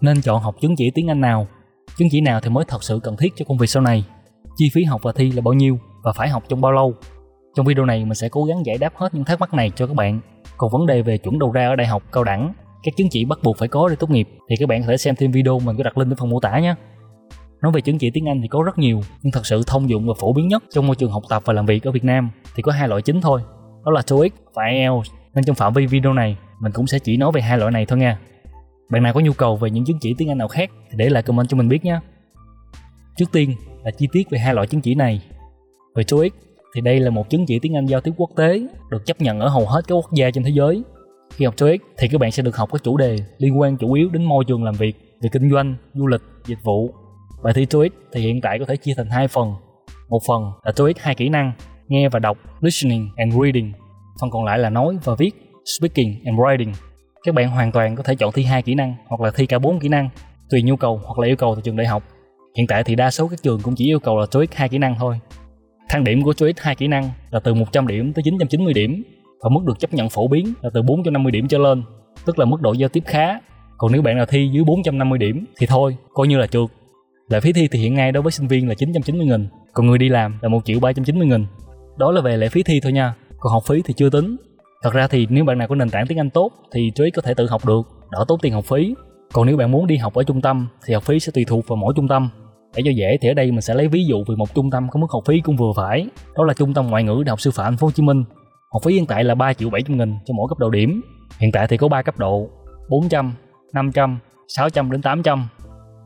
Nên chọn học chứng chỉ tiếng Anh nào? Chứng chỉ nào thì mới thật sự cần thiết cho công việc sau này? Chi phí học và thi là bao nhiêu và phải học trong bao lâu? Trong video này mình sẽ cố gắng giải đáp hết những thắc mắc này cho các bạn. Còn vấn đề về chuẩn đầu ra ở đại học, cao đẳng, các chứng chỉ bắt buộc phải có để tốt nghiệp thì các bạn có thể xem thêm video mình có đặt link ở phần mô tả nhé. Nói về chứng chỉ tiếng Anh thì có rất nhiều, nhưng thật sự thông dụng và phổ biến nhất trong môi trường học tập và làm việc ở Việt Nam thì có hai loại chính thôi. Đó là TOEIC và IELTS. Nên trong phạm vi video này, mình cũng sẽ chỉ nói về hai loại này thôi nha. Bạn nào có nhu cầu về những chứng chỉ tiếng Anh nào khác thì để lại comment cho mình biết nhé. Trước tiên là chi tiết về hai loại chứng chỉ này. Về TOEIC thì đây là một chứng chỉ tiếng Anh giao tiếp quốc tế được chấp nhận ở hầu hết các quốc gia trên thế giới. Khi học TOEIC thì các bạn sẽ được học các chủ đề liên quan chủ yếu đến môi trường làm việc, về kinh doanh, du lịch, dịch vụ. Bài thi TOEIC thì hiện tại có thể chia thành hai phần. Một phần là TOEIC hai kỹ năng, nghe và đọc, listening and reading. Phần còn lại là nói và viết, speaking and writing. Các bạn hoàn toàn có thể chọn thi hai kỹ năng hoặc là thi cả bốn kỹ năng, tùy nhu cầu hoặc là yêu cầu từ trường đại học. Hiện tại thì đa số các trường cũng chỉ yêu cầu là TOEIC hai kỹ năng thôi. Thang điểm của TOEIC hai kỹ năng là từ 100 điểm tới 990 điểm và mức được chấp nhận phổ biến là từ 450 điểm trở lên, tức là mức độ giao tiếp khá. Còn nếu bạn nào thi dưới 450 điểm thì thôi, coi như là trượt. Lệ phí thi thì hiện nay đối với sinh viên là 990 nghìn, còn người đi làm là 1 triệu 390 nghìn. Đó là về lệ phí thi thôi nha, còn học phí thì chưa tính. Thật ra thì nếu bạn nào có nền tảng tiếng Anh tốt thì TOEIC có thể tự học được, đỡ tốn tiền học phí. Còn nếu bạn muốn đi học ở trung tâm thì học phí sẽ tùy thuộc vào mỗi trung tâm. Để cho dễ thì ở đây mình sẽ lấy ví dụ về một trung tâm có mức học phí cũng vừa phải. Đó là trung tâm ngoại ngữ đại học sư phạm thành phố hồ chí minh. Học phí hiện tại là 3 triệu 700 nghìn cho mỗi cấp độ điểm. Hiện tại thì có 3 cấp độ 400 500 600 đến 800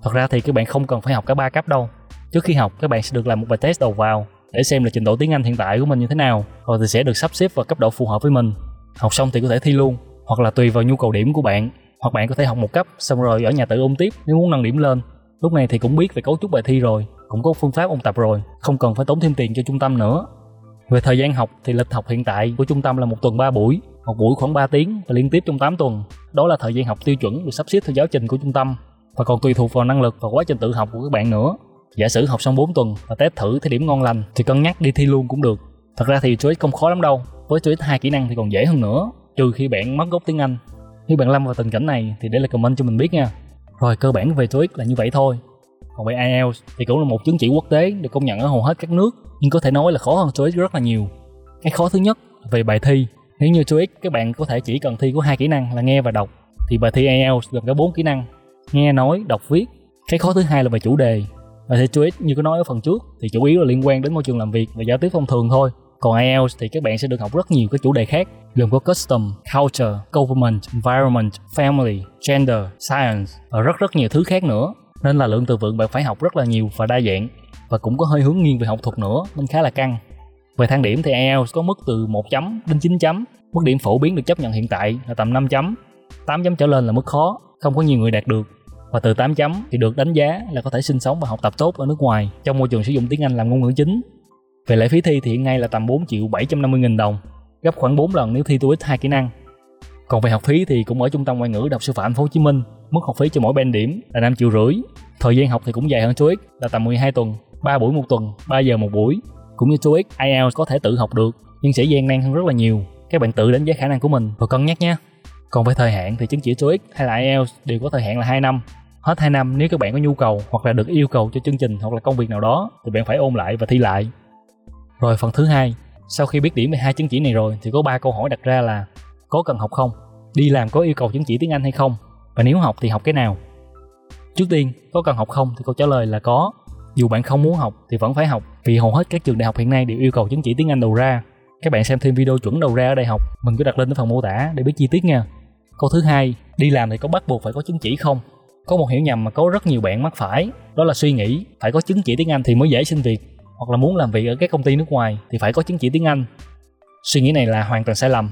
thật ra thì các bạn không cần phải học cả ba cấp đâu. Trước khi học các bạn sẽ được làm một bài test đầu vào để xem là trình độ tiếng Anh hiện tại của mình như thế nào. Rồi thì sẽ được sắp xếp vào cấp độ phù hợp với mình học xong thì có thể thi luôn, hoặc là tùy vào nhu cầu điểm của bạn. Hoặc bạn có thể học một cấp, xong rồi ở nhà tự ôn tiếp nếu muốn nâng điểm lên. Lúc này thì cũng biết về cấu trúc bài thi rồi, cũng có phương pháp ôn tập rồi, không cần phải tốn thêm tiền cho trung tâm nữa. Về thời gian học thì lịch học hiện tại của trung tâm là một tuần 3 buổi, một buổi khoảng 3 tiếng và liên tiếp trong 8 tuần. Đó là thời gian học tiêu chuẩn được sắp xếp theo giáo trình của trung tâm. Và còn tùy thuộc vào năng lực và quá trình tự học của các bạn nữa. Giả sử học xong 4 tuần và test thử thấy điểm ngon lành thì cân nhắc đi thi luôn cũng được. Thật ra thì choice không khó lắm đâu với TOEIC hai kỹ năng thì còn dễ hơn nữa trừ khi bạn mất gốc tiếng Anh nếu bạn lâm vào tình cảnh này thì để lại comment cho mình biết nha rồi cơ bản về TOEIC là như vậy thôi. Còn về IELTS thì cũng là một chứng chỉ quốc tế được công nhận ở hầu hết các nước, nhưng có thể nói là khó hơn TOEIC rất là nhiều. Cái khó thứ nhất là về bài thi. Nếu như TOEIC các bạn có thể chỉ cần thi có hai kỹ năng là nghe và đọc, thì bài thi IELTS gồm cả bốn kỹ năng: nghe, nói, đọc, viết. Cái khó thứ hai là về chủ đề. Bài thi TOEIC như có nói ở phần trước thì chủ yếu là liên quan đến môi trường làm việc và giao tiếp thông thường thôi. Còn IELTS thì các bạn sẽ được học rất nhiều các chủ đề khác, gồm có custom, culture, government, environment, family, gender, science và rất rất nhiều thứ khác nữa. Nên là lượng từ vựng bạn phải học rất là nhiều và đa dạng và cũng có hơi hướng nghiêng về học thuật nữa nên khá là căng. Về thang điểm thì IELTS có mức từ 1 chấm đến 9 chấm. Mức điểm phổ biến được chấp nhận hiện tại là tầm 5 chấm. 8 chấm trở lên là mức khó, không có nhiều người đạt được. Và từ 8 chấm thì được đánh giá là có thể sinh sống và học tập tốt ở nước ngoài trong môi trường sử dụng tiếng Anh làm ngôn ngữ chính về lệ phí thi thì hiện nay là tầm 4 triệu 750 nghìn đồng, gấp khoảng 4 lần nếu thi TOEIC 2 kỹ năng. Còn về học phí thì cũng ở trung tâm ngoại ngữ đọc Sư phạm Thành phố Hồ Chí Minh, mức học phí cho mỗi band điểm là 5 triệu rưỡi. Thời gian học thì cũng dài hơn TOEIC là tầm 12 tuần, 3 buổi một tuần, 3 giờ một buổi. Cũng như TOEIC, IELTS có thể tự học được, nhưng sẽ gian nan hơn rất là nhiều. Các bạn tự đánh giá khả năng của mình và cân nhắc nhé. Còn về thời hạn thì chứng chỉ TOEIC hay là IELTS đều có thời hạn là 2 năm. Hết 2 năm nếu các bạn có nhu cầu hoặc là được yêu cầu cho chương trình hoặc là công việc nào đó thì bạn phải ôn lại và thi lại. Rồi phần thứ hai, sau khi biết điểm về hai chứng chỉ này rồi thì có ba câu hỏi đặt ra là có cần học không? Đi làm có yêu cầu chứng chỉ tiếng Anh hay không? Và nếu học thì học cái nào? Trước tiên, có cần học không thì câu trả lời là có. Dù bạn không muốn học thì vẫn phải học vì hầu hết các trường đại học hiện nay đều yêu cầu chứng chỉ tiếng Anh đầu ra. Các bạn xem thêm video chuẩn đầu ra ở đại học, mình cứ đặt lên ở phần mô tả để biết chi tiết nha. Câu thứ hai, đi làm thì có bắt buộc phải có chứng chỉ không? Có một hiểu nhầm mà có rất nhiều bạn mắc phải, đó là suy nghĩ phải có chứng chỉ tiếng Anh thì mới dễ xin việc hoặc là muốn làm việc ở các công ty nước ngoài thì phải có chứng chỉ tiếng Anh. Suy nghĩ này là hoàn toàn sai lầm.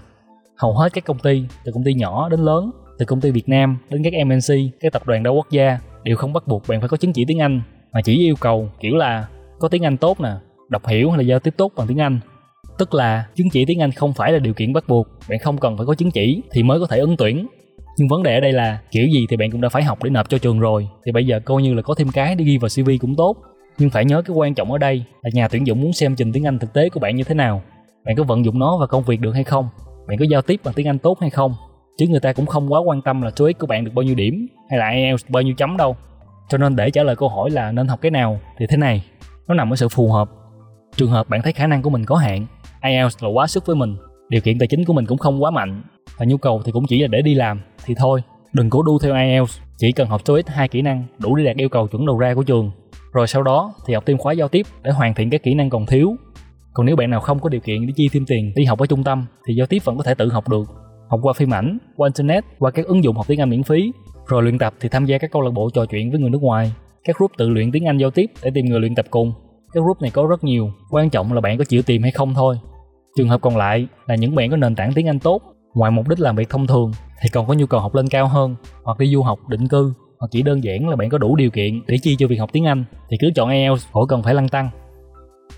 Hầu hết các công ty, từ công ty nhỏ đến lớn, từ công ty Việt Nam đến các MNC, các tập đoàn đa quốc gia đều không bắt buộc bạn phải có chứng chỉ tiếng Anh mà chỉ yêu cầu kiểu là có tiếng Anh tốt nè, đọc hiểu hay là giao tiếp tốt bằng tiếng Anh. Tức là chứng chỉ tiếng Anh không phải là điều kiện bắt buộc, bạn không cần phải có chứng chỉ thì mới có thể ứng tuyển. Nhưng vấn đề ở đây là kiểu gì thì bạn cũng đã phải học để nộp cho trường rồi thì bây giờ coi như là có thêm cái để ghi vào CV cũng tốt nhưng phải nhớ cái quan trọng ở đây là nhà tuyển dụng muốn xem trình tiếng Anh thực tế của bạn như thế nào. Bạn có vận dụng nó vào công việc được hay không? Bạn có giao tiếp bằng tiếng Anh tốt hay không? chứ người ta cũng không quá quan tâm là TOEIC của bạn được bao nhiêu điểm hay là IELTS bao nhiêu chấm đâu cho nên để trả lời câu hỏi là nên học cái nào thì thế này nó nằm ở sự phù hợp trường hợp bạn thấy khả năng của mình có hạn, IELTS là quá sức với mình, điều kiện tài chính của mình cũng không quá mạnh và nhu cầu thì cũng chỉ là để đi làm thì thôi đừng cố đu theo IELTS, chỉ cần học TOEIC hai kỹ năng đủ để đạt yêu cầu chuẩn đầu ra của trường rồi sau đó thì học thêm khóa giao tiếp để hoàn thiện các kỹ năng còn thiếu. Còn nếu bạn nào không có điều kiện để chi thêm tiền đi học ở trung tâm thì giao tiếp vẫn có thể tự học được. Học qua phim ảnh, qua internet, qua các ứng dụng học tiếng anh miễn phí. Rồi luyện tập thì tham gia các câu lạc bộ trò chuyện với người nước ngoài. Các group tự luyện tiếng anh giao tiếp để tìm người luyện tập cùng. Các group này có rất nhiều, quan trọng là bạn có chịu tìm hay không thôi. Trường hợp còn lại là những bạn có nền tảng tiếng anh tốt, ngoài mục đích làm việc thông thường thì còn có nhu cầu học lên cao hơn hoặc đi du học định cư hoặc chỉ đơn giản là bạn có đủ điều kiện để chi cho việc học tiếng Anh thì cứ chọn IELTS khỏi cần phải lăn tăng.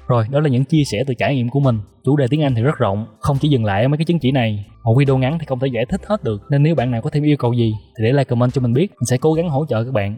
Rồi, đó là những chia sẻ từ trải nghiệm của mình. Chủ đề tiếng Anh thì rất rộng, không chỉ dừng lại ở mấy cái chứng chỉ này. Một video ngắn thì không thể giải thích hết được, nên nếu bạn nào có thêm yêu cầu gì thì để lại comment cho mình biết, mình sẽ cố gắng hỗ trợ các bạn.